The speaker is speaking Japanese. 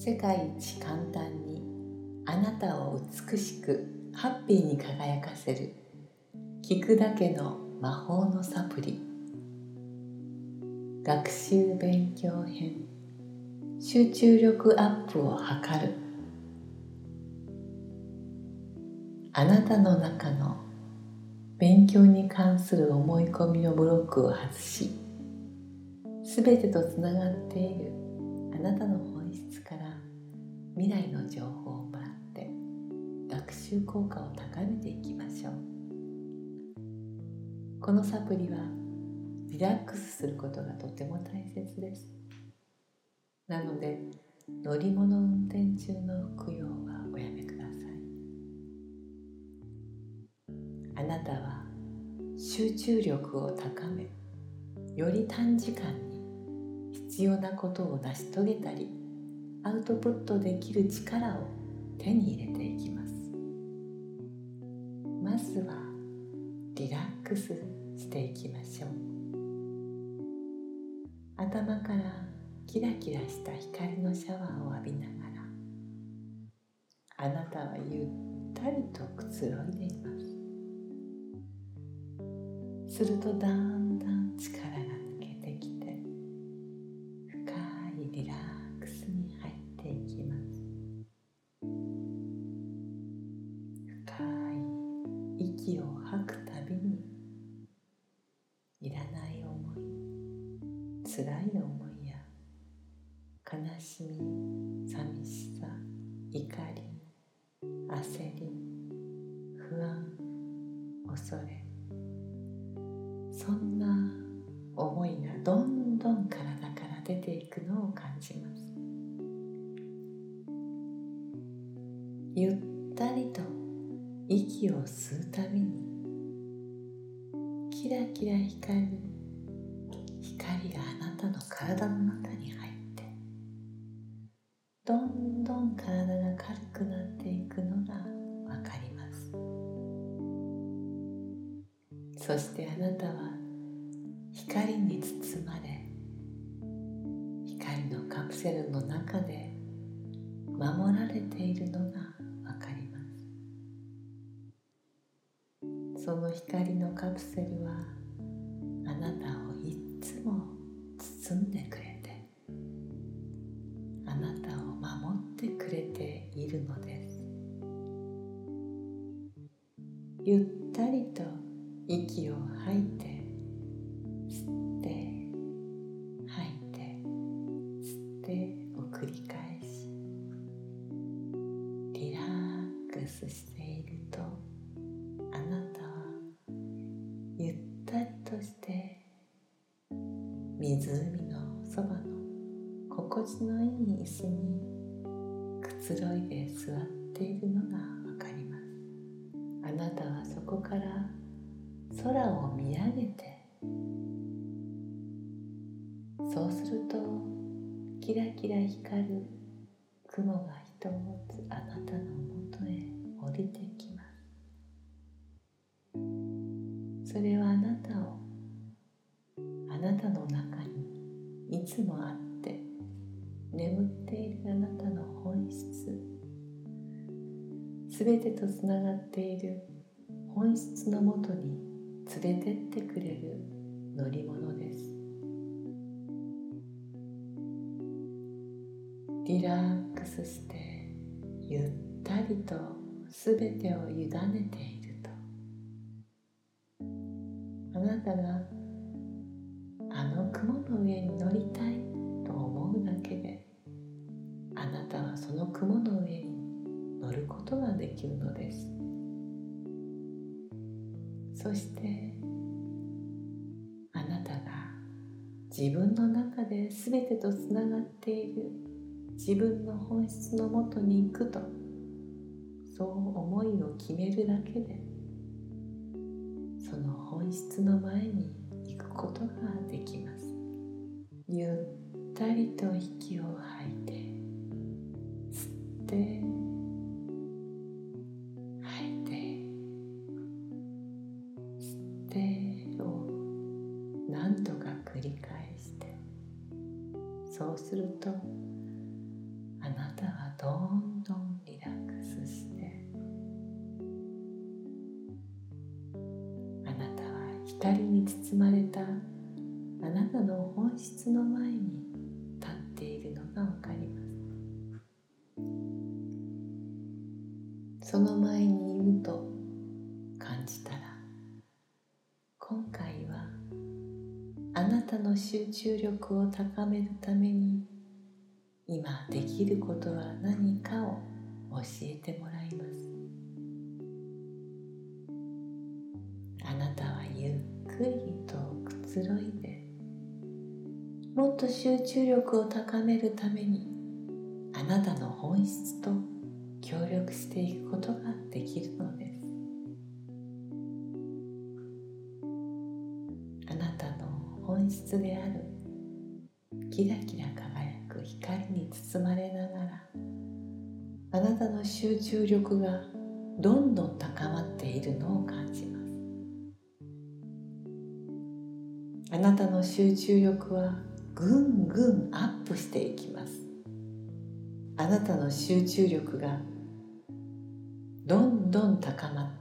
世界一簡単にあなたを美しくハッピーに輝かせる聞くだけの魔法のサプリ。学習勉強編。集中力アップを図る。あなたの中の勉強に関する思い込みのブロックを外しすべてとつながっている。未来の情報をもらって学習効果を高めていきましょう。このサプリはリラックスすることがとても大切です。なので乗り物運転中の服用はおやめください。あなたは集中力を高めより短時間に必要なことを成し遂げたりアウトプットできる力を手に入れていきます。まずはリラックスしていきましょう。頭からキラキラした光のシャワーを浴びながらあなたはゆったりとくつろいでいます。するとだんだん力が息を吐くたびにいらない思い辛い思いや悲しみ寂しさ怒り焦り不安恐れ。そんな思いがどんどん体から出ていくのを感じます。ゆっ息を吸うたびにキラキラ光る光があなたの体の中に入ってどんどん体が軽くなっていくのがわかります。そしてあなたは光に包まれ光のカプセルの中でプセルは。湖のそばの心地のいい椅子にくつろいで座っているのがわかります。あなたはそこから空を見上げてそうするとキラキラ光る雲が人を持つあなたのもとへ降りてつもあって眠っているあなたの本質すべてとつながっている本質のもとに連れてってくれる乗り物です。リラックスしてゆったりとすべてを委ねているとあなたが雲の上に乗りたいと思うだけであなたはその雲の上に乗ることができるのです。そしてあなたが自分の中で全てとつながっている自分の本質のもとに行くとそう思いを決めるだけでその本質の前に行くことができます。ゆったりと息を吐いて吸って吐いて吸ってを何度か繰り返してそうするとあなたはどんどんリラックスしてあなたは光に包まれたあなたの本質の前に立っているのがわかります。その前にいると感じたら今回はあなたの集中力を高めるために今できることは何かを教えてもらいます。あなたはゆっくりとくつろいでと集中力を高めるためにあなたの本質と協力していくことができるのです。あなたの本質であるキラキラ輝く光に包まれながらあなたの集中力がどんどん高まっているのを感じます。あなたの集中力はぐんぐんアップしていきます。あなたの集中力がどんどん高まって